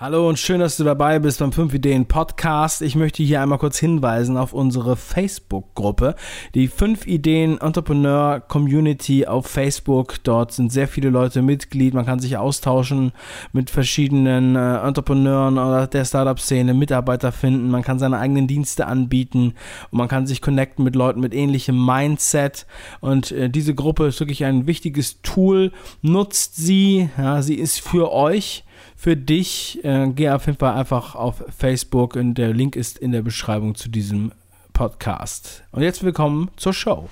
Hallo und schön, dass du dabei bist beim 5 Ideen Podcast. Ich möchte hier einmal kurz hinweisen auf unsere Facebook-Gruppe, die 5 Ideen Entrepreneur Community auf Facebook. Dort sind sehr viele Leute Mitglied. Man kann sich austauschen mit verschiedenen äh, Entrepreneuren oder der Startup-Szene, Mitarbeiter finden. Man kann seine eigenen Dienste anbieten und man kann sich connecten mit Leuten mit ähnlichem Mindset. Und äh, diese Gruppe ist wirklich ein wichtiges Tool. Nutzt sie. Ja, sie ist für euch für dich. Äh, geh auf jeden Fall einfach auf Facebook und der Link ist in der Beschreibung zu diesem Podcast. Und jetzt willkommen zur Show.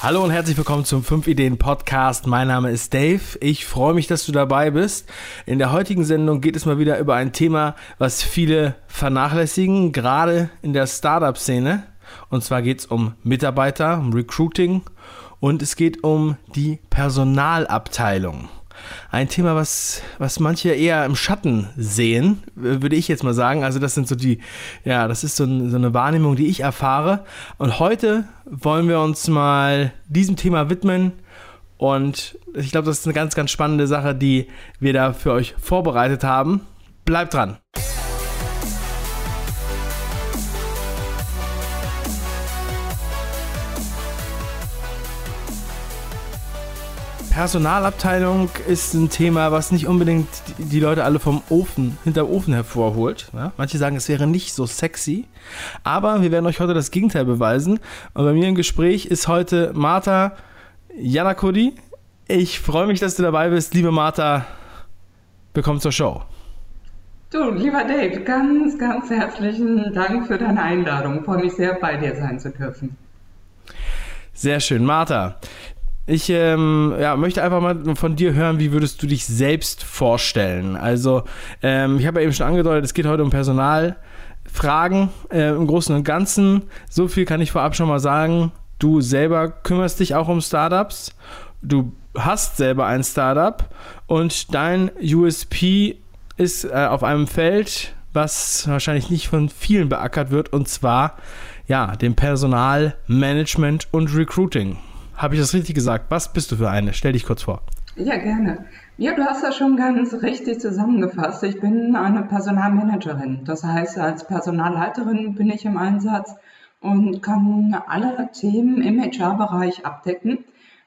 Hallo und herzlich willkommen zum 5 Ideen Podcast. Mein Name ist Dave. Ich freue mich, dass du dabei bist. In der heutigen Sendung geht es mal wieder über ein Thema, was viele vernachlässigen, gerade in der Startup-Szene. Und zwar geht es um Mitarbeiter, um Recruiting und es geht um die Personalabteilung. Ein Thema, was, was manche eher im Schatten sehen, würde ich jetzt mal sagen. Also das sind so die, ja, das ist so, ein, so eine Wahrnehmung, die ich erfahre. Und heute wollen wir uns mal diesem Thema widmen. Und ich glaube, das ist eine ganz, ganz spannende Sache, die wir da für euch vorbereitet haben. Bleibt dran. Personalabteilung ist ein Thema, was nicht unbedingt die Leute alle vom Ofen, hinterm Ofen hervorholt. Ja? Manche sagen, es wäre nicht so sexy. Aber wir werden euch heute das Gegenteil beweisen. Und bei mir im Gespräch ist heute Martha Janakodi. Ich freue mich, dass du dabei bist. Liebe Martha, willkommen zur Show. Du, lieber Dave, ganz, ganz herzlichen Dank für deine Einladung. Ich freue mich sehr, bei dir sein zu dürfen. Sehr schön. Martha, ich ähm, ja, möchte einfach mal von dir hören, wie würdest du dich selbst vorstellen? Also, ähm, ich habe ja eben schon angedeutet, es geht heute um Personalfragen äh, im Großen und Ganzen. So viel kann ich vorab schon mal sagen. Du selber kümmerst dich auch um Startups. Du hast selber ein Startup und dein USP ist äh, auf einem Feld, was wahrscheinlich nicht von vielen beackert wird, und zwar ja, dem Personalmanagement und Recruiting. Habe ich das richtig gesagt? Was bist du für eine? Stell dich kurz vor. Ja, gerne. Ja, du hast das schon ganz richtig zusammengefasst. Ich bin eine Personalmanagerin. Das heißt, als Personalleiterin bin ich im Einsatz und kann alle Themen im HR-Bereich abdecken.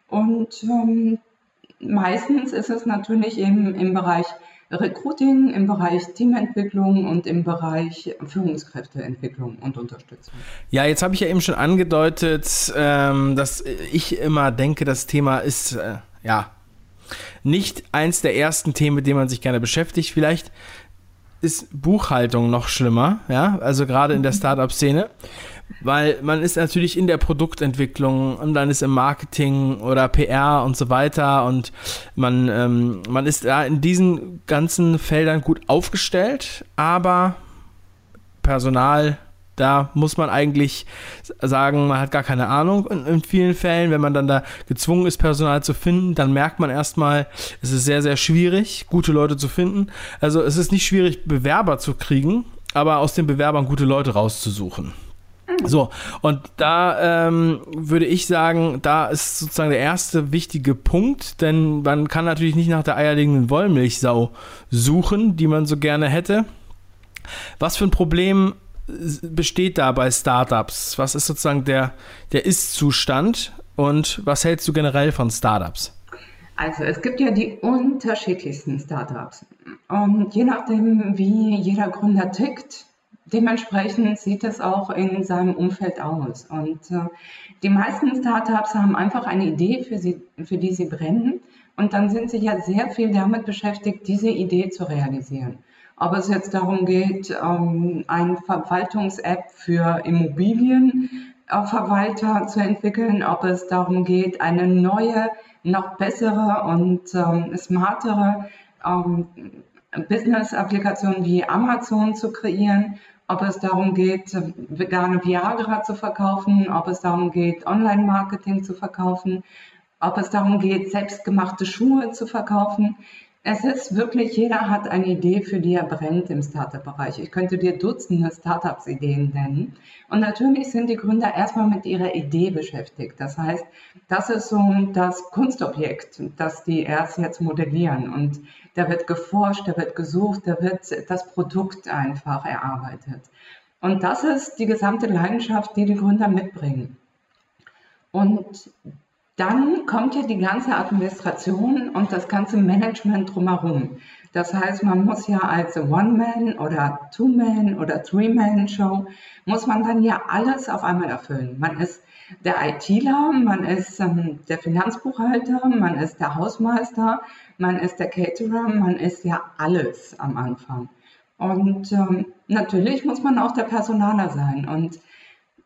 Und ähm, meistens ist es natürlich eben im Bereich Recruiting, im Bereich Teamentwicklung und im Bereich Führungskräfteentwicklung und Unterstützung. Ja, jetzt habe ich ja eben schon angedeutet, ähm, dass ich immer denke, das Thema ist äh, ja nicht eins der ersten Themen, mit denen man sich gerne beschäftigt. Vielleicht ist Buchhaltung noch schlimmer, ja, also gerade in der mhm. Startup-Szene. Weil man ist natürlich in der Produktentwicklung und dann ist im Marketing oder PR und so weiter und man, ähm, man ist da in diesen ganzen Feldern gut aufgestellt, aber Personal, da muss man eigentlich sagen, man hat gar keine Ahnung in, in, vielen Fällen. Wenn man dann da gezwungen ist, Personal zu finden, dann merkt man erstmal, es ist sehr, sehr schwierig, gute Leute zu finden. Also es ist nicht schwierig, Bewerber zu kriegen, aber aus den Bewerbern gute Leute rauszusuchen. So, und da ähm, würde ich sagen, da ist sozusagen der erste wichtige Punkt, denn man kann natürlich nicht nach der eierlegenden Wollmilchsau suchen, die man so gerne hätte. Was für ein Problem besteht da bei Startups? Was ist sozusagen der, der Ist-Zustand und was hältst du generell von Startups? Also es gibt ja die unterschiedlichsten Startups und je nachdem, wie jeder Gründer tickt, dementsprechend sieht es auch in seinem Umfeld aus. Und äh, die meisten Startups haben einfach eine Idee, für, sie, für die sie brennen. Und dann sind sie ja sehr viel damit beschäftigt, diese Idee zu realisieren. Ob es jetzt darum geht, ähm, eine Verwaltungs-App für Immobilienverwalter zu entwickeln, ob es darum geht, eine neue, noch bessere und ähm, smartere ähm, Business-Applikation wie Amazon zu kreieren ob es darum geht, vegane Viagra zu verkaufen, ob es darum geht, Online-Marketing zu verkaufen, ob es darum geht, selbstgemachte Schuhe zu verkaufen. Es ist wirklich, jeder hat eine Idee, für die er brennt im Startup-Bereich. Ich könnte dir Dutzende Startups-Ideen nennen. Und natürlich sind die Gründer erstmal mit ihrer Idee beschäftigt. Das heißt, das ist so das Kunstobjekt, das die erst jetzt modellieren. Und da wird geforscht, da wird gesucht, da wird das Produkt einfach erarbeitet. Und das ist die gesamte Leidenschaft, die die Gründer mitbringen. Und dann kommt ja die ganze Administration und das ganze Management drumherum. Das heißt, man muss ja als One-Man oder Two-Man oder Three-Man-Show, muss man dann ja alles auf einmal erfüllen. Man ist der ITler, man ist ähm, der Finanzbuchhalter, man ist der Hausmeister, man ist der Caterer, man ist ja alles am Anfang. Und ähm, natürlich muss man auch der Personaler sein. Und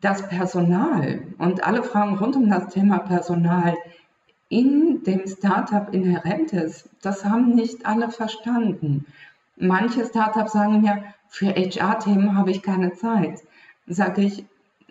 das Personal und alle Fragen rund um das Thema Personal in dem Startup inhärent ist, das haben nicht alle verstanden. Manche Startups sagen mir, für HR-Themen habe ich keine Zeit. Sage ich,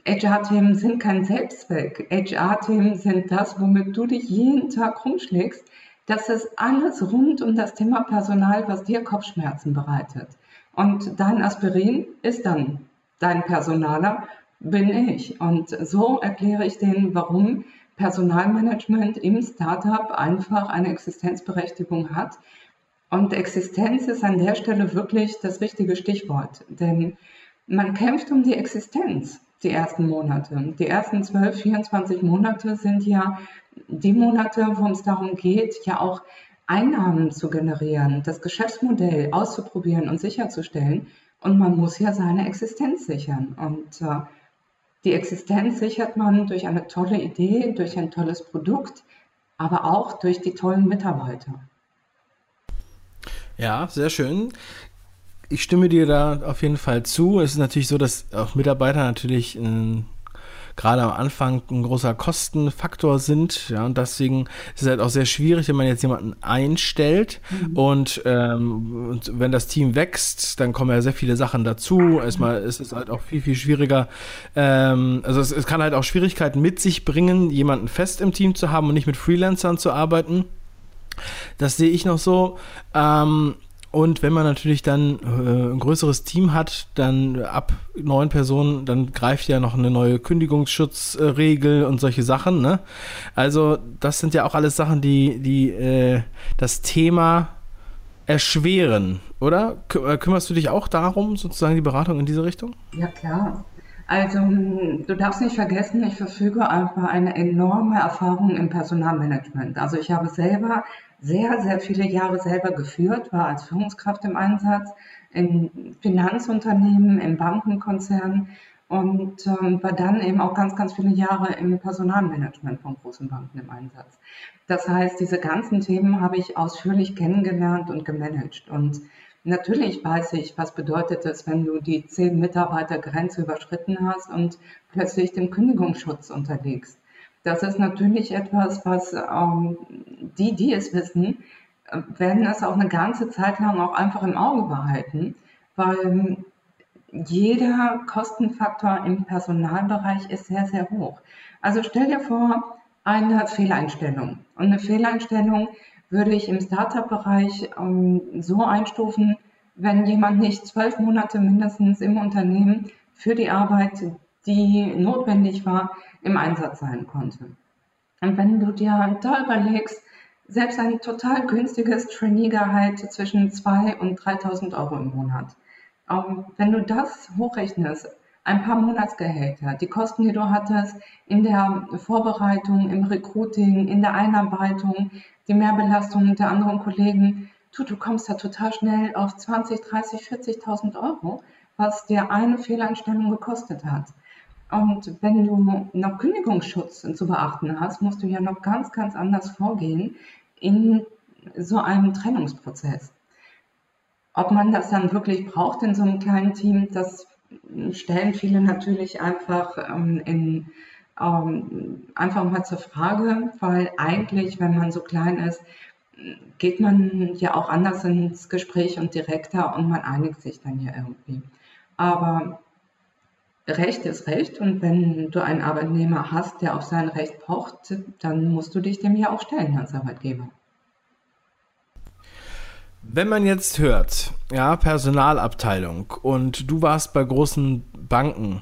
HR-Themen sind kein Selbstzweck. HR-Themen sind das, womit du dich jeden Tag rumschlägst. Das ist alles rund um das Thema Personal, was dir Kopfschmerzen bereitet. Und dein Aspirin ist dann dein Personaler bin ich. Und so erkläre ich denen, warum Personalmanagement im Startup einfach eine Existenzberechtigung hat. Und Existenz ist an der Stelle wirklich das richtige Stichwort, denn man kämpft um die Existenz die ersten Monate. Die ersten 12, 24 Monate sind ja die Monate, wo es darum geht, ja auch Einnahmen zu generieren, das Geschäftsmodell auszuprobieren und sicherzustellen. Und man muss ja seine Existenz sichern. Und äh, die Existenz sichert man durch eine tolle Idee, durch ein tolles Produkt, aber auch durch die tollen Mitarbeiter. Ja, sehr schön. Ich stimme dir da auf jeden Fall zu. Es ist natürlich so, dass auch Mitarbeiter natürlich ein gerade am Anfang ein großer Kostenfaktor sind. Ja, und deswegen ist es halt auch sehr schwierig, wenn man jetzt jemanden einstellt mhm. und, ähm, und wenn das Team wächst, dann kommen ja sehr viele Sachen dazu. Erstmal ist es halt auch viel, viel schwieriger. Ähm, also es, es kann halt auch Schwierigkeiten mit sich bringen, jemanden fest im Team zu haben und nicht mit Freelancern zu arbeiten. Das sehe ich noch so. Ähm, und wenn man natürlich dann äh, ein größeres Team hat, dann ab neun Personen, dann greift ja noch eine neue Kündigungsschutzregel und solche Sachen. Ne? Also das sind ja auch alles Sachen, die, die äh, das Thema erschweren, oder? Äh, kümmerst du dich auch darum, sozusagen die Beratung in diese Richtung? Ja, klar. Also du darfst nicht vergessen, ich verfüge über eine enorme Erfahrung im Personalmanagement. Also ich habe selber sehr, sehr viele Jahre selber geführt, war als Führungskraft im Einsatz in Finanzunternehmen, im Bankenkonzern und ähm, war dann eben auch ganz, ganz viele Jahre im Personalmanagement von großen Banken im Einsatz. Das heißt, diese ganzen Themen habe ich ausführlich kennengelernt und gemanagt. Und natürlich weiß ich, was bedeutet es, wenn du die zehn Mitarbeiter Grenze überschritten hast und plötzlich dem Kündigungsschutz unterliegst. Das ist natürlich etwas, was ähm, die, die es wissen, werden es auch eine ganze Zeit lang auch einfach im Auge behalten, weil jeder Kostenfaktor im Personalbereich ist sehr, sehr hoch. Also stell dir vor, eine Fehleinstellung. Und eine Fehleinstellung würde ich im Startup-Bereich ähm, so einstufen, wenn jemand nicht zwölf Monate mindestens im Unternehmen für die Arbeit, die notwendig war, im Einsatz sein konnte. Und wenn du dir da überlegst, selbst ein total günstiges Trainee-Gehalt zwischen 2.000 und 3.000 Euro im Monat. Ähm, wenn du das hochrechnest, ein paar Monatsgehälter, die Kosten, die du hattest in der Vorbereitung, im Recruiting, in der Einarbeitung, die Mehrbelastung der anderen Kollegen, du, du kommst da total schnell auf 20, 30, 40.000 Euro, was dir eine Fehleinstellung gekostet hat. Und wenn du noch Kündigungsschutz zu beachten hast, musst du ja noch ganz, ganz anders vorgehen in so einem Trennungsprozess. Ob man das dann wirklich braucht in so einem kleinen Team, das stellen viele natürlich einfach ähm, in, ähm, einfach mal zur Frage, weil eigentlich, wenn man so klein ist, geht man ja auch anders ins Gespräch und direkter und man einigt sich dann ja irgendwie. Aber Recht ist Recht und wenn du einen Arbeitnehmer hast, der auf sein Recht pocht, dann musst du dich dem ja auch stellen als Arbeitgeber. Wenn man jetzt hört, ja, Personalabteilung und du warst bei großen Banken,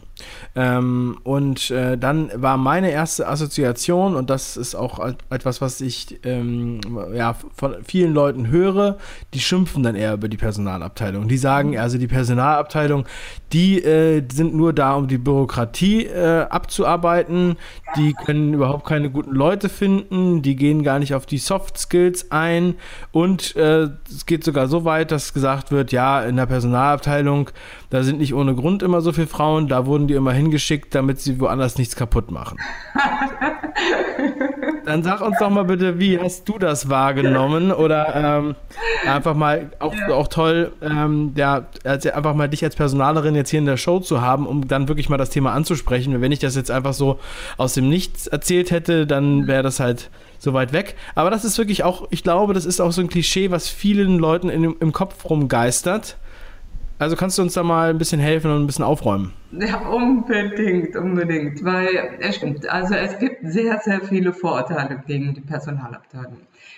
ähm, und äh, dann war meine erste Assoziation, und das ist auch etwas, was ich ähm, ja, von vielen Leuten höre, die schimpfen dann eher über die Personalabteilung. Die sagen, mhm. also die Personalabteilung, die äh, sind nur da, um die Bürokratie äh, abzuarbeiten. Die können überhaupt keine guten Leute finden. Die gehen gar nicht auf die Soft Skills ein. Und äh, es geht sogar so weit, dass gesagt wird, ja, in der Personalabteilung, da sind nicht ohne Grund immer so viele Frauen. Da wurden die immer hingeschickt, damit sie woanders nichts kaputt machen. Dann sag uns doch mal bitte, wie hast du das wahrgenommen? Oder ähm, einfach mal, auch, auch toll, ähm, ja, einfach mal dich als Personalerin jetzt hier in der Show zu haben, um dann wirklich mal das Thema anzusprechen. Wenn ich das jetzt einfach so aus dem Nichts erzählt hätte, dann wäre das halt so weit weg. Aber das ist wirklich auch, ich glaube, das ist auch so ein Klischee, was vielen Leuten in, im Kopf rumgeistert. Also kannst du uns da mal ein bisschen helfen und ein bisschen aufräumen? Ja, unbedingt, unbedingt, weil es stimmt. Also es gibt sehr, sehr viele Vorurteile gegen die Personalabteilung.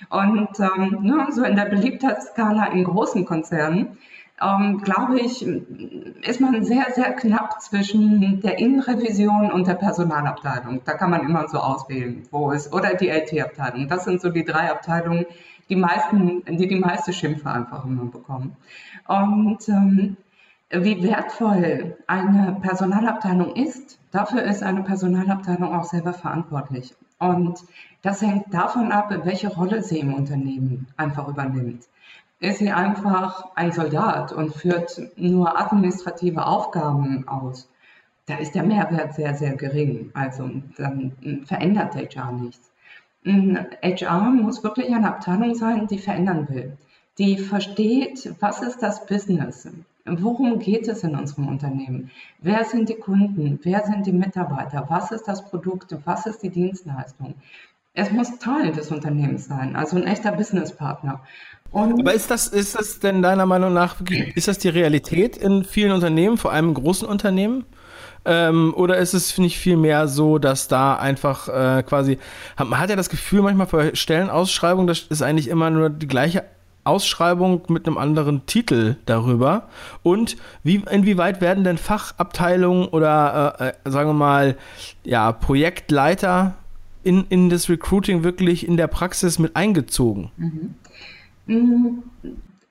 Und ähm, ne, so in der Beliebtheitsskala in großen Konzernen, ähm, glaube ich, ist man sehr, sehr knapp zwischen der Innenrevision und der Personalabteilung. Da kann man immer so auswählen, wo es, oder die LT-Abteilung. Das sind so die drei Abteilungen, die meisten, die die meiste Schimpfe einfach immer bekommen. Und ähm, wie wertvoll eine Personalabteilung ist, dafür ist eine Personalabteilung auch selber verantwortlich. Und das hängt davon ab, welche Rolle sie im Unternehmen einfach übernimmt. Ist sie einfach ein Soldat und führt nur administrative Aufgaben aus, da ist der Mehrwert sehr, sehr gering. Also dann verändert HR nichts. HR muss wirklich eine Abteilung sein, die verändern will, die versteht, was ist das Business, worum geht es in unserem Unternehmen, wer sind die Kunden, wer sind die Mitarbeiter, was ist das Produkt, was ist die Dienstleistung. Es muss Teil des Unternehmens sein, also ein echter Businesspartner. Aber ist das, ist das denn deiner Meinung nach, ist das die Realität in vielen Unternehmen, vor allem großen Unternehmen? Ähm, oder ist es nicht viel mehr so, dass da einfach äh, quasi, man hat ja das Gefühl manchmal bei Stellenausschreibungen, das ist eigentlich immer nur die gleiche Ausschreibung mit einem anderen Titel darüber? Und wie, inwieweit werden denn Fachabteilungen oder äh, äh sagen wir mal, ja, Projektleiter in, in das Recruiting wirklich in der Praxis mit eingezogen? Mhm. Mm,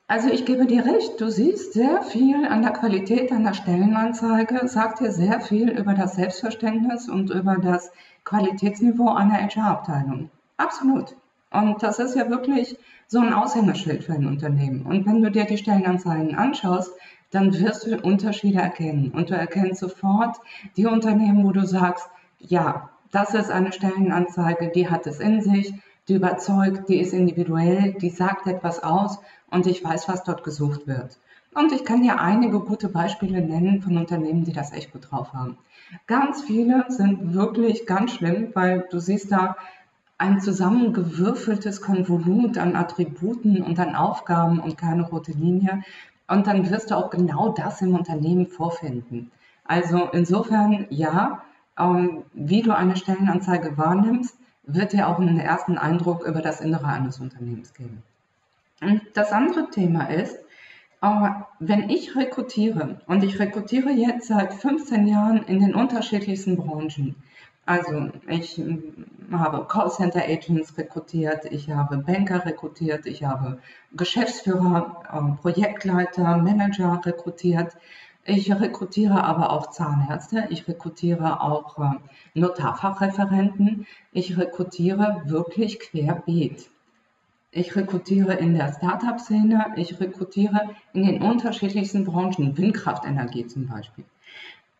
also ich gebe dir recht, du siehst sehr viel an der Qualität einer Stellenanzeige, sagt dir sehr viel über das Selbstverständnis und über das Qualitätsniveau einer HR-Abteilung. Absolut. Und das ist ja wirklich so ein Aushängeschild für ein Unternehmen. Und wenn du dir die Stellenanzeigen anschaust, dann wirst du Unterschiede erkennen. Und du erkennst sofort die Unternehmen, wo du sagst, ja, das ist eine Stellenanzeige, die hat es in sich, die überzeugt, die ist individuell, die sagt etwas aus und ich weiß, was dort gesucht wird. Und ich kann dir einige gute Beispiele nennen von Unternehmen, die das echt gut drauf haben. Ganz viele sind wirklich ganz schlimm, weil du siehst da ein zusammengewürfeltes Konvolut an Attributen und an Aufgaben und keine rote Linie. Und dann wirst du auch genau das im Unternehmen vorfinden. Also insofern ja, wie du eine Stellenanzeige wahrnimmst, wird dir auch einen ersten Eindruck über das Innere eines Unternehmens geben. Und das andere Thema ist, wenn ich rekrutiere, und ich rekrutiere jetzt seit 15 Jahren in den unterschiedlichsten Branchen, also ich hm, habe Callcenter Agents rekrutiert, ich habe Banker rekrutiert, ich habe Geschäftsführer, ähm, Projektleiter, Manager rekrutiert, ich rekrutiere aber auch Zahnärzte, ich rekrutiere auch äh, Notarfachreferenten, ich rekrutiere wirklich querbeet. Ich rekrutiere in der Startup-Szene, ich rekrutiere in den unterschiedlichsten Branchen, Windkraftenergie zum Beispiel.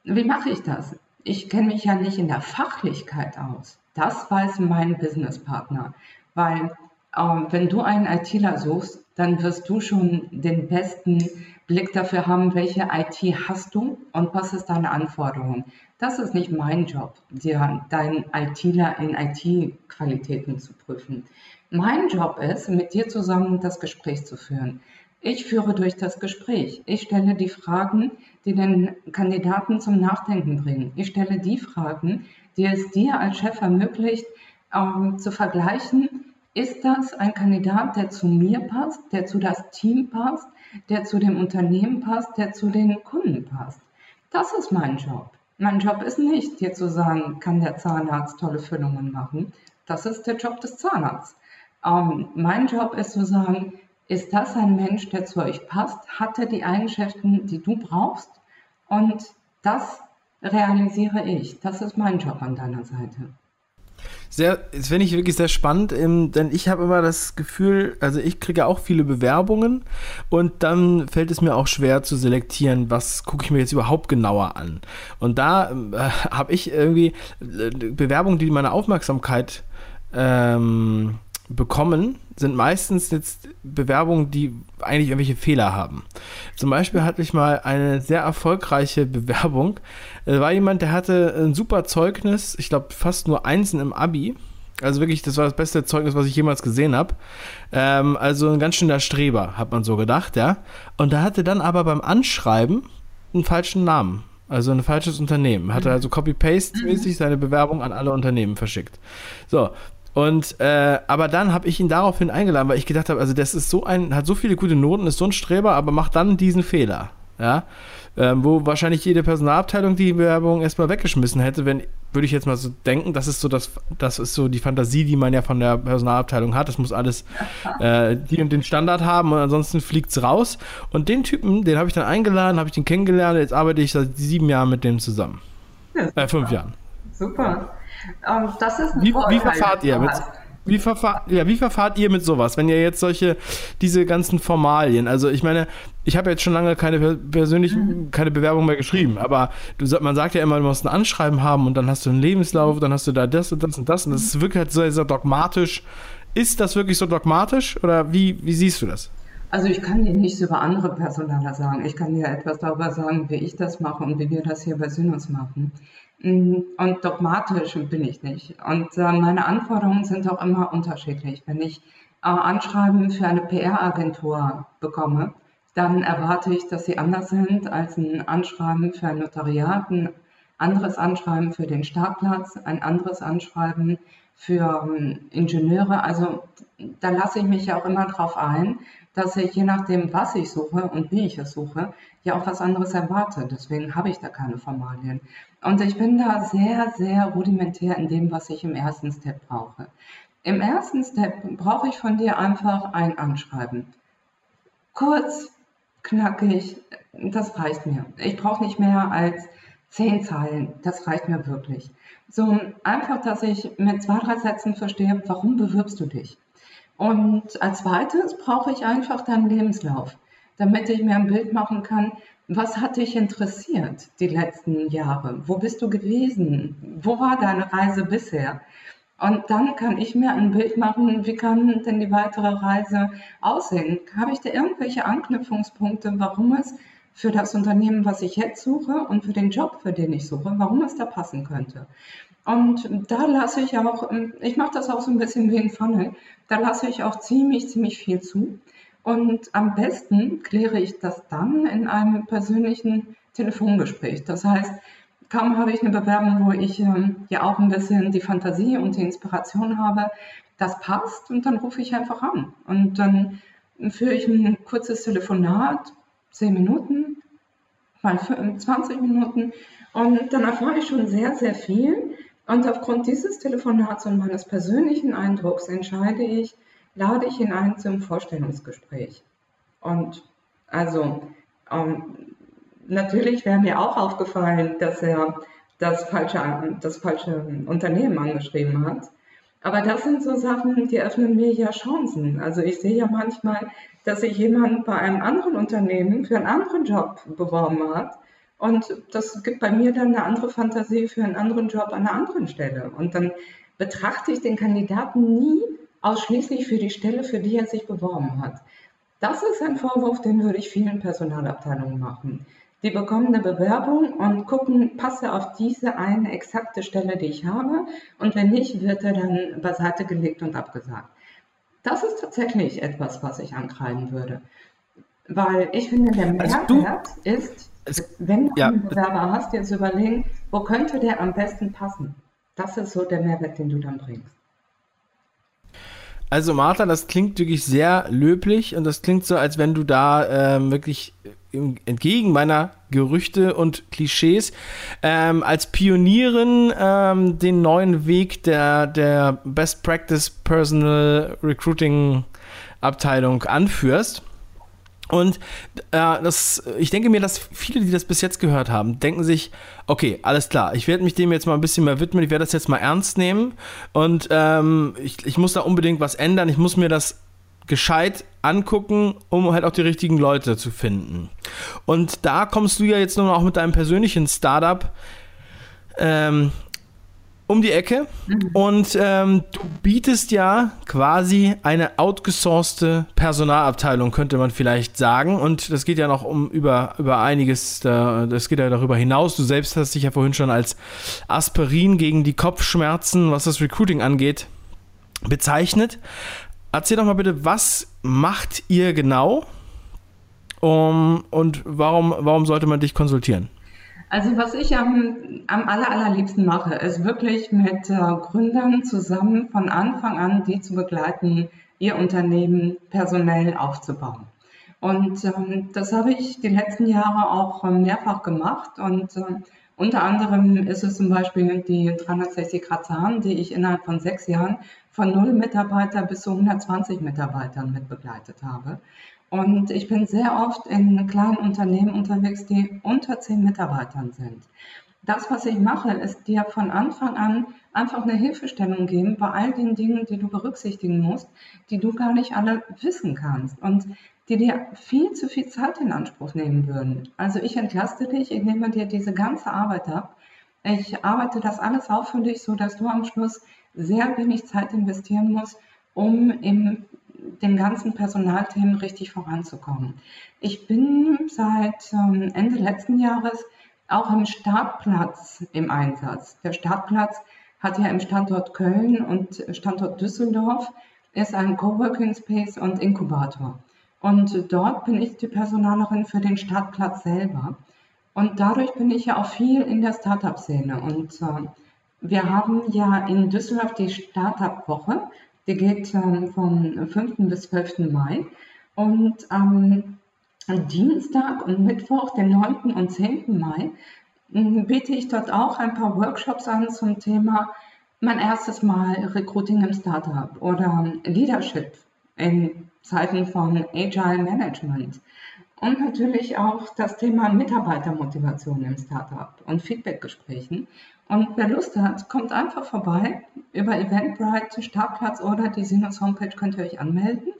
Wie mache ich das? Ich kenne mich ja nicht in der Fachlichkeit aus. Das weiß mein Businesspartner, weil ähm, wenn du einen ITler suchst, dann wirst du schon den besten Blick dafür haben, welche IT hast du und was ist deine Anforderung. Das ist nicht mein Job, dir deinen ITler in IT-Qualitäten zu prüfen. Mein Job ist, mit dir zusammen das Gespräch zu führen. Ich führe durch das Gespräch. Ich stelle die Fragen, die den Kandidaten zum Nachdenken bringen. Ich stelle die Fragen, die es dir als Chef ermöglicht, ähm, zu vergleichen, ist das ein Kandidat, der zu mir passt, der zu das Team passt, der zu dem Unternehmen passt, der zu den Kunden passt. Das ist mein Job. Mein Job ist nicht, dir zu sagen, kann der Zahnarzt tolle Füllungen machen. Das ist der Job des Zahnarztes. Ähm, mein Job ist zu sagen, ist das ein Mensch, der zu euch passt? Hat er die Eigenschaften, die du brauchst? Und das realisiere ich. Das ist mein Job an deiner Seite. Sehr, das finde ich wirklich sehr spannend, ähm, denn ich habe immer das Gefühl, also ich kriege auch viele Bewerbungen und dann fällt es mir auch schwer zu selektieren, was gucke ich mir jetzt überhaupt genauer an. Und da äh, habe ich irgendwie äh, Bewerbungen, die meine Aufmerksamkeit ähm, bekommen, sind meistens jetzt Bewerbungen, die eigentlich irgendwelche Fehler haben. Zum Beispiel hatte ich mal eine sehr erfolgreiche Bewerbung. Da war jemand, der hatte ein super Zeugnis, ich glaube fast nur Einsen im Abi. Also wirklich, das war das beste Zeugnis, was ich jemals gesehen habe. Ähm, also ein ganz schöner Streber, hat man so gedacht, ja. Und da hatte dann aber beim Anschreiben einen falschen Namen. Also ein falsches Unternehmen. Hatte also Copy-Paste-mäßig seine Bewerbung an alle Unternehmen verschickt. So, und äh, aber dann habe ich ihn daraufhin eingeladen, weil ich gedacht habe, also das ist so ein, hat so viele gute Noten, ist so ein Streber, aber macht dann diesen Fehler. Ja. Ähm, wo wahrscheinlich jede Personalabteilung die Bewerbung erstmal weggeschmissen hätte, wenn, würde ich jetzt mal so denken, das ist so das, das ist so die Fantasie, die man ja von der Personalabteilung hat. Das muss alles äh, die und den Standard haben und ansonsten fliegt es raus. Und den Typen, den habe ich dann eingeladen, habe ich den kennengelernt, jetzt arbeite ich seit sieben Jahren mit dem zusammen. Ja, äh, fünf Jahren. Super. Ähm, das ist wie, wie verfahrt ihr mit, wie, verfahr, ja, wie verfahrt ihr mit sowas, wenn ihr jetzt solche, diese ganzen Formalien, also ich meine, ich habe jetzt schon lange keine persönlich, mhm. keine Bewerbung mehr geschrieben, aber du, man sagt ja immer, du musst ein Anschreiben haben und dann hast du einen Lebenslauf, dann hast du da das und das und das und das ist wirklich halt sehr, sehr dogmatisch. Ist das wirklich so dogmatisch oder wie, wie siehst du das? Also ich kann dir nichts über andere Personaler sagen. Ich kann dir etwas darüber sagen, wie ich das mache und wie wir das hier bei Synos machen. Mm, und dogmatisch bin ich nicht. Und äh, meine Anforderungen sind auch immer unterschiedlich. Wenn ich äh, Anschreiben für eine PR-Agentur bekomme, dann erwarte ich, dass sie anders sind als ein Anschreiben für ein Notariat, ein anderes Anschreiben für den Startplatz, ein anderes Anschreiben für ähm, Ingenieure. Also da lasse ich mich ja auch immer drauf ein, dass ich je nachdem, was ich suche und wie ich es suche, ja auch was anderes erwarte. Deswegen habe ich da keine Formalien. Und ich bin da sehr, sehr rudimentär in dem, was ich im ersten Step brauche. Im ersten Step brauche ich von dir einfach ein Anschreiben. Kurz, knackig, das reicht mir. Ich brauche nicht mehr als zehn Zeilen, das reicht mir wirklich. So einfach, dass ich mit zwei, drei Sätzen verstehe, warum bewirbst du dich? Und als zweites brauche ich einfach deinen Lebenslauf, damit ich mir ein Bild machen kann, was hat dich interessiert die letzten Jahre? Wo bist du gewesen? Wo war deine Reise bisher? Und dann kann ich mir ein Bild machen, wie kann denn die weitere Reise aussehen? Habe ich da irgendwelche Anknüpfungspunkte, warum es für das Unternehmen, was ich jetzt suche und für den Job, für den ich suche, warum es da passen könnte? Und da lasse ich auch, ich mache das auch so ein bisschen wie ein Funnel, da lasse ich auch ziemlich, ziemlich viel zu. Und am besten kläre ich das dann in einem persönlichen Telefongespräch. Das heißt, kaum habe ich eine Bewerbung, wo ich ähm, ja auch ein bisschen die Fantasie und die Inspiration habe, das passt und dann rufe ich einfach an. Und dann führe ich ein kurzes Telefonat, 10 Minuten, mal 20 Minuten und dann erfahre ich schon sehr, sehr viel und aufgrund dieses Telefonats und meines persönlichen Eindrucks entscheide ich, lade ich ihn ein zum Vorstellungsgespräch. Und also ähm, natürlich wäre mir auch aufgefallen, dass er das falsche, das falsche Unternehmen angeschrieben hat. Aber das sind so Sachen, die öffnen mir ja Chancen. Also ich sehe ja manchmal, dass sich jemand bei einem anderen Unternehmen für einen anderen Job beworben hat und das gibt bei mir dann eine andere Fantasie für einen anderen Job an einer anderen Stelle. Und dann betrachte ich den Kandidaten nie ausschließlich für die Stelle, für die er sich beworben hat. Das ist ein Vorwurf, den würde ich vielen Personalabteilungen machen. Die bekommen eine Bewerbung und gucken, passe auf diese eine exakte Stelle, die ich habe. Und wenn nicht, wird er dann beiseite gelegt und abgesagt. Das ist tatsächlich etwas, was ich ankreiden würde. Weil ich finde, der Mehrwert also ist, es, Wenn du ja. einen Bewerber hast, jetzt überlegen, wo könnte der am besten passen? Das ist so der Mehrwert, den du dann bringst. Also Martha, das klingt wirklich sehr löblich und das klingt so, als wenn du da ähm, wirklich entgegen meiner Gerüchte und Klischees ähm, als Pionierin ähm, den neuen Weg der, der Best Practice Personal Recruiting Abteilung anführst. Und äh, das, ich denke mir, dass viele, die das bis jetzt gehört haben, denken sich, okay, alles klar, ich werde mich dem jetzt mal ein bisschen mehr widmen, ich werde das jetzt mal ernst nehmen und ähm, ich, ich muss da unbedingt was ändern, ich muss mir das gescheit angucken, um halt auch die richtigen Leute zu finden. Und da kommst du ja jetzt nun auch mit deinem persönlichen Startup ähm, um die Ecke mhm. und ähm, du bietest ja quasi eine outgesourcete Personalabteilung, könnte man vielleicht sagen. Und das geht ja noch um über, über einiges, das geht ja darüber hinaus. Du selbst hast dich ja vorhin schon als Aspirin gegen die Kopfschmerzen, was das Recruiting angeht, bezeichnet. Erzähl doch mal bitte, was macht ihr genau um, und warum, warum sollte man dich konsultieren? Also was ich am, am aller, allerliebsten mache, ist wirklich mit äh, Gründern zusammen von Anfang an die zu begleiten, ihr Unternehmen personell aufzubauen. Und ähm, das habe ich die letzten Jahre auch äh, mehrfach gemacht und äh, unter anderem ist es zum Beispiel die 360 Grad Zahn, die ich innerhalb von sechs Jahren von null Mitarbeiter bis zu 120 Mitarbeitern mit begleitet habe. Und ich bin sehr oft in kleinen Unternehmen unterwegs, die unter zehn Mitarbeitern sind. Das, was ich mache, ist dir von Anfang an einfach eine Hilfestellung geben bei all den Dingen, die du berücksichtigen musst, die du gar nicht alle wissen kannst und die dir viel zu viel Zeit in Anspruch nehmen würden. Also ich entlaste dich, ich nehme dir diese ganze Arbeit ab. Ich arbeite das alles auf für dich, so dass du am Schluss sehr wenig Zeit investieren musst, um im den ganzen Personalthemen richtig voranzukommen. Ich bin seit ähm, Ende letzten Jahres auch im Startplatz im Einsatz. Der Startplatz hat ja im Standort Köln und Standort Düsseldorf ist ein Coworking Space und Inkubator. Und dort bin ich die Personalerin für den Startplatz selber. Und dadurch bin ich ja auch viel in der Startup-Szene. Und äh, wir haben ja in Düsseldorf die Startup-Woche. Die geht ähm, vom 5. bis 12. Mai. Und am Dienstag und Mittwoch, den 9. und 10. Mai, biete ich dort auch ein paar Workshops an zum Thema mein erstes Mal Recruiting im Startup oder Leadership in Zeiten von Agile Management. Und natürlich auch das Thema Mitarbeitermotivation im Startup und Feedbackgesprächen. Und wer Lust hat, kommt einfach vorbei über Eventbrite, Startplatz oder die Sinus Homepage könnt ihr euch anmelden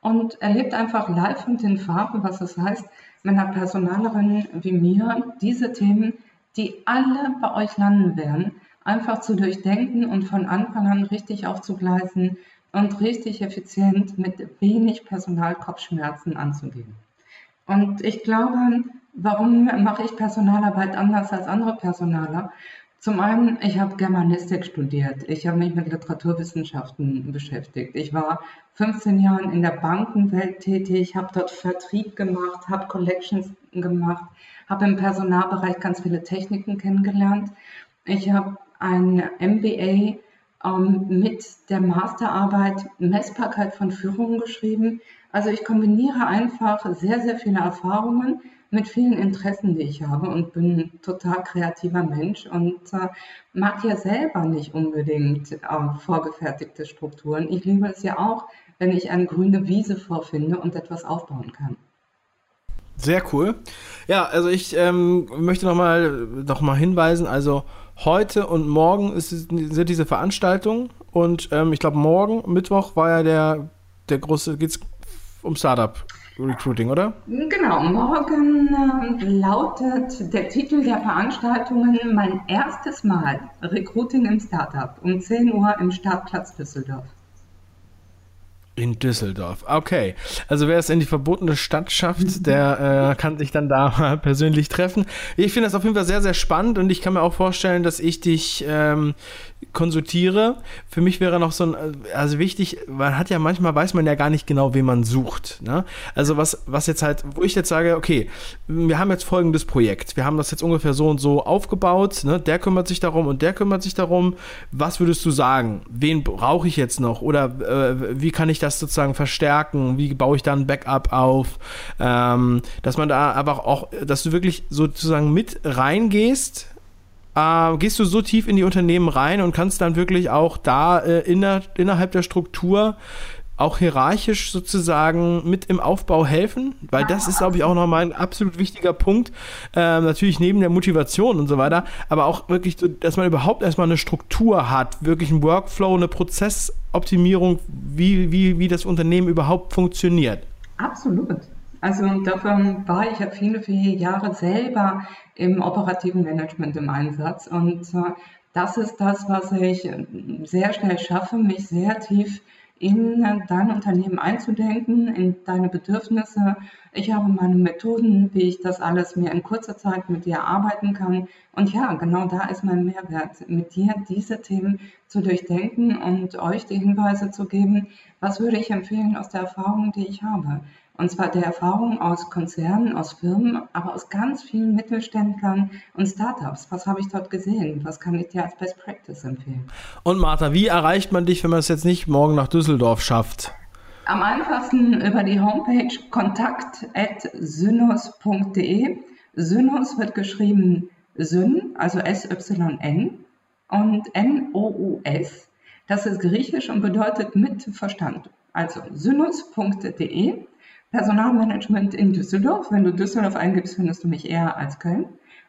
und erlebt einfach live und in Farbe, was es heißt, mit einer Personalerin wie mir diese Themen, die alle bei euch landen werden, einfach zu durchdenken und von Anfang an richtig aufzugleisen und richtig effizient mit wenig Personalkopfschmerzen anzugehen. Und ich glaube, warum mache ich Personalarbeit anders als andere Personaler? Zum einen, ich habe Germanistik studiert. Ich habe mich mit Literaturwissenschaften beschäftigt. Ich war 15 Jahre in der Bankenwelt tätig, habe dort Vertrieb gemacht, habe Collections gemacht, habe im Personalbereich ganz viele Techniken kennengelernt. Ich habe ein MBA ähm, mit der Masterarbeit Messbarkeit von Führungen geschrieben. Also ich kombiniere einfach sehr, sehr viele Erfahrungen mit vielen Interessen, die ich habe und bin ein total kreativer Mensch und äh, mag ja selber nicht unbedingt äh, vorgefertigte Strukturen. Ich liebe es ja auch, wenn ich eine grüne Wiese vorfinde und etwas aufbauen kann. Sehr cool. Ja, also ich ähm, möchte nochmal noch mal hinweisen, also heute und morgen ist, sind diese Veranstaltungen und ähm, ich glaube morgen, Mittwoch, war ja der, der große, geht es um Startup. Recruiting, oder? Genau, morgen äh, lautet der Titel der Veranstaltungen Mein erstes Mal Recruiting im Startup um 10 Uhr im Startplatz Düsseldorf. In Düsseldorf. Okay. Also wer es in die verbotene Stadt schafft, der äh, kann sich dann da mal persönlich treffen. Ich finde das auf jeden Fall sehr, sehr spannend und ich kann mir auch vorstellen, dass ich dich ähm, konsultiere. Für mich wäre noch so ein, also wichtig, man hat ja manchmal, weiß man ja gar nicht genau, wen man sucht. Ne? Also was, was jetzt halt, wo ich jetzt sage, okay, wir haben jetzt folgendes Projekt. Wir haben das jetzt ungefähr so und so aufgebaut. Ne? Der kümmert sich darum und der kümmert sich darum. Was würdest du sagen? Wen brauche ich jetzt noch? Oder äh, wie kann ich das sozusagen verstärken? Wie baue ich da ein Backup auf? Ähm, dass man da aber auch, dass du wirklich sozusagen mit reingehst äh, gehst du so tief in die Unternehmen rein und kannst dann wirklich auch da äh, inner, innerhalb der Struktur auch hierarchisch sozusagen mit im Aufbau helfen? Weil das ist, glaube ich, auch nochmal ein absolut wichtiger Punkt. Ähm, natürlich neben der Motivation und so weiter, aber auch wirklich, dass man überhaupt erstmal eine Struktur hat, wirklich ein Workflow, eine Prozessoptimierung, wie, wie, wie das Unternehmen überhaupt funktioniert. Absolut. Also davon war ich ja viele, viele Jahre selber im operativen Management im Einsatz. Und äh, das ist das, was ich sehr schnell schaffe, mich sehr tief in dein Unternehmen einzudenken, in deine Bedürfnisse. Ich habe meine Methoden, wie ich das alles mir in kurzer Zeit mit dir arbeiten kann. Und ja, genau da ist mein Mehrwert, mit dir diese Themen zu durchdenken und euch die Hinweise zu geben, was würde ich empfehlen aus der Erfahrung, die ich habe. Und zwar der Erfahrung aus Konzernen, aus Firmen, aber aus ganz vielen Mittelständlern und Startups. Was habe ich dort gesehen? Was kann ich dir als Best Practice empfehlen? Und Martha, wie erreicht man dich, wenn man es jetzt nicht morgen nach Düsseldorf schafft? Am einfachsten über die Homepage kontakt.synus.de. Synus wird geschrieben Syn, also S-Y-N und N-O-U-S. Das ist griechisch und bedeutet mit Verstand. Also synus.de. Personalmanagement in Düsseldorf. Wenn du Düsseldorf eingibst, findest du mich eher als Köln.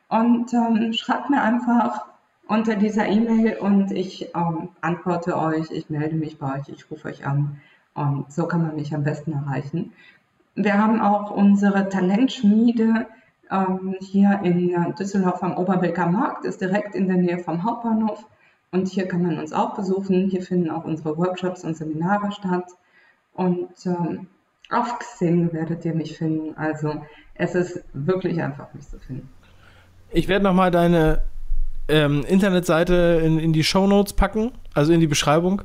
Und ähm, schreibt mir einfach unter dieser E-Mail und ich ähm, antworte euch, ich melde mich bei euch, ich rufe euch an. Und so kann man mich am besten erreichen. Wir haben auch unsere Talentschmiede ähm, hier in Düsseldorf am Oberbilker Markt, ist direkt in der Nähe vom Hauptbahnhof. Und hier kann man uns auch besuchen. Hier finden auch unsere Workshops und Seminare statt. Und ähm, auf Xing werdet ihr mich finden. Also es ist wirklich einfach, mich zu finden. Ich werde nochmal deine ähm, Internetseite in, in die Show Notes packen, also in die Beschreibung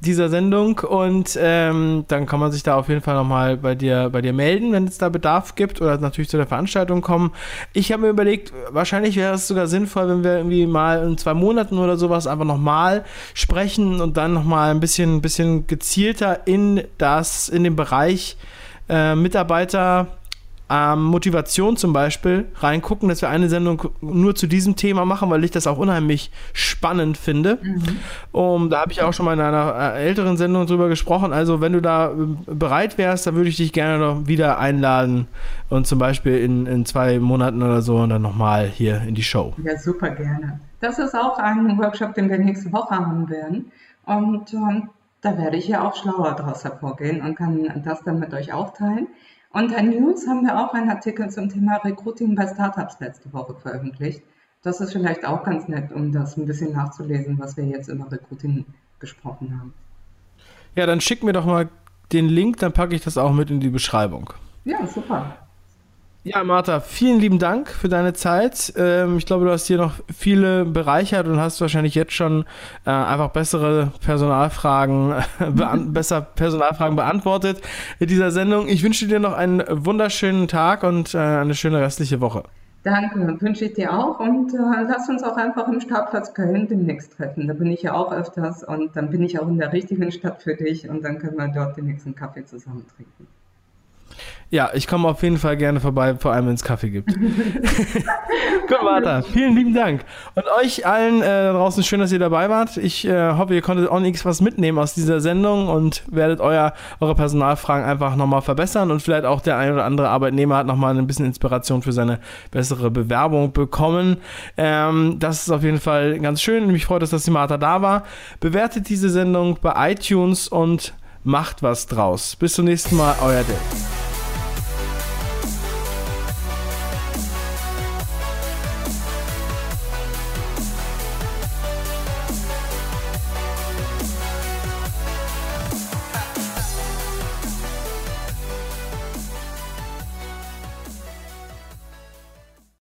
dieser Sendung und ähm, dann kann man sich da auf jeden Fall nochmal bei dir, bei dir melden, wenn es da Bedarf gibt oder natürlich zu der Veranstaltung kommen. Ich habe mir überlegt, wahrscheinlich wäre es sogar sinnvoll, wenn wir irgendwie mal in zwei Monaten oder sowas einfach nochmal sprechen und dann nochmal ein bisschen, bisschen gezielter in das, in den Bereich äh, Mitarbeiter ähm, Motivation zum Beispiel reingucken, dass wir eine Sendung nur zu diesem Thema machen, weil ich das auch unheimlich spannend finde. Mhm. Um, da habe ich auch schon mal in einer äh, älteren Sendung drüber gesprochen. Also wenn du da äh, bereit wärst, dann würde ich dich gerne noch wieder einladen und zum Beispiel in, in zwei Monaten oder so und dann nochmal hier in die Show. Ja, super gerne. Das ist auch ein Workshop, den wir nächste Woche haben werden. Und ähm, da werde ich ja auch schlauer daraus hervorgehen und kann das dann mit euch auch teilen. Unter News haben wir auch einen Artikel zum Thema Recruiting bei Startups letzte Woche veröffentlicht. Das ist vielleicht auch ganz nett, um das ein bisschen nachzulesen, was wir jetzt über Recruiting gesprochen haben. Ja, dann schick mir doch mal den Link, dann packe ich das auch mit in die Beschreibung. Ja, super. Ja, Martha, vielen lieben Dank für deine Zeit. Ähm, ich glaube, du hast hier noch viele bereichert und hast wahrscheinlich jetzt schon äh, einfach bessere Personalfragen, besser Personalfragen beantwortet in dieser Sendung. Ich wünsche dir noch einen wunderschönen Tag und äh, eine schöne restliche Woche. Danke, wünsche ich dir auch und äh, lass uns auch einfach im Startplatz Köln demnächst treffen. Da bin ich ja auch öfters und dann bin ich auch in der richtigen Stadt für dich und dann können wir dort den nächsten Kaffee zusammen trinken. Ja, ich komme auf jeden Fall gerne vorbei, vor allem wenn es Kaffee gibt. Gut, Martha, vielen lieben Dank. Und euch allen äh, draußen schön, dass ihr dabei wart. Ich äh, hoffe, ihr konntet auch nichts was mitnehmen aus dieser Sendung und werdet euer, eure Personalfragen einfach nochmal verbessern und vielleicht auch der ein oder andere Arbeitnehmer hat nochmal ein bisschen Inspiration für seine bessere Bewerbung bekommen. Ähm, das ist auf jeden Fall ganz schön. Mich freut es, dass die Martha da war. Bewertet diese Sendung bei iTunes und macht was draus. Bis zum nächsten Mal, euer Dave.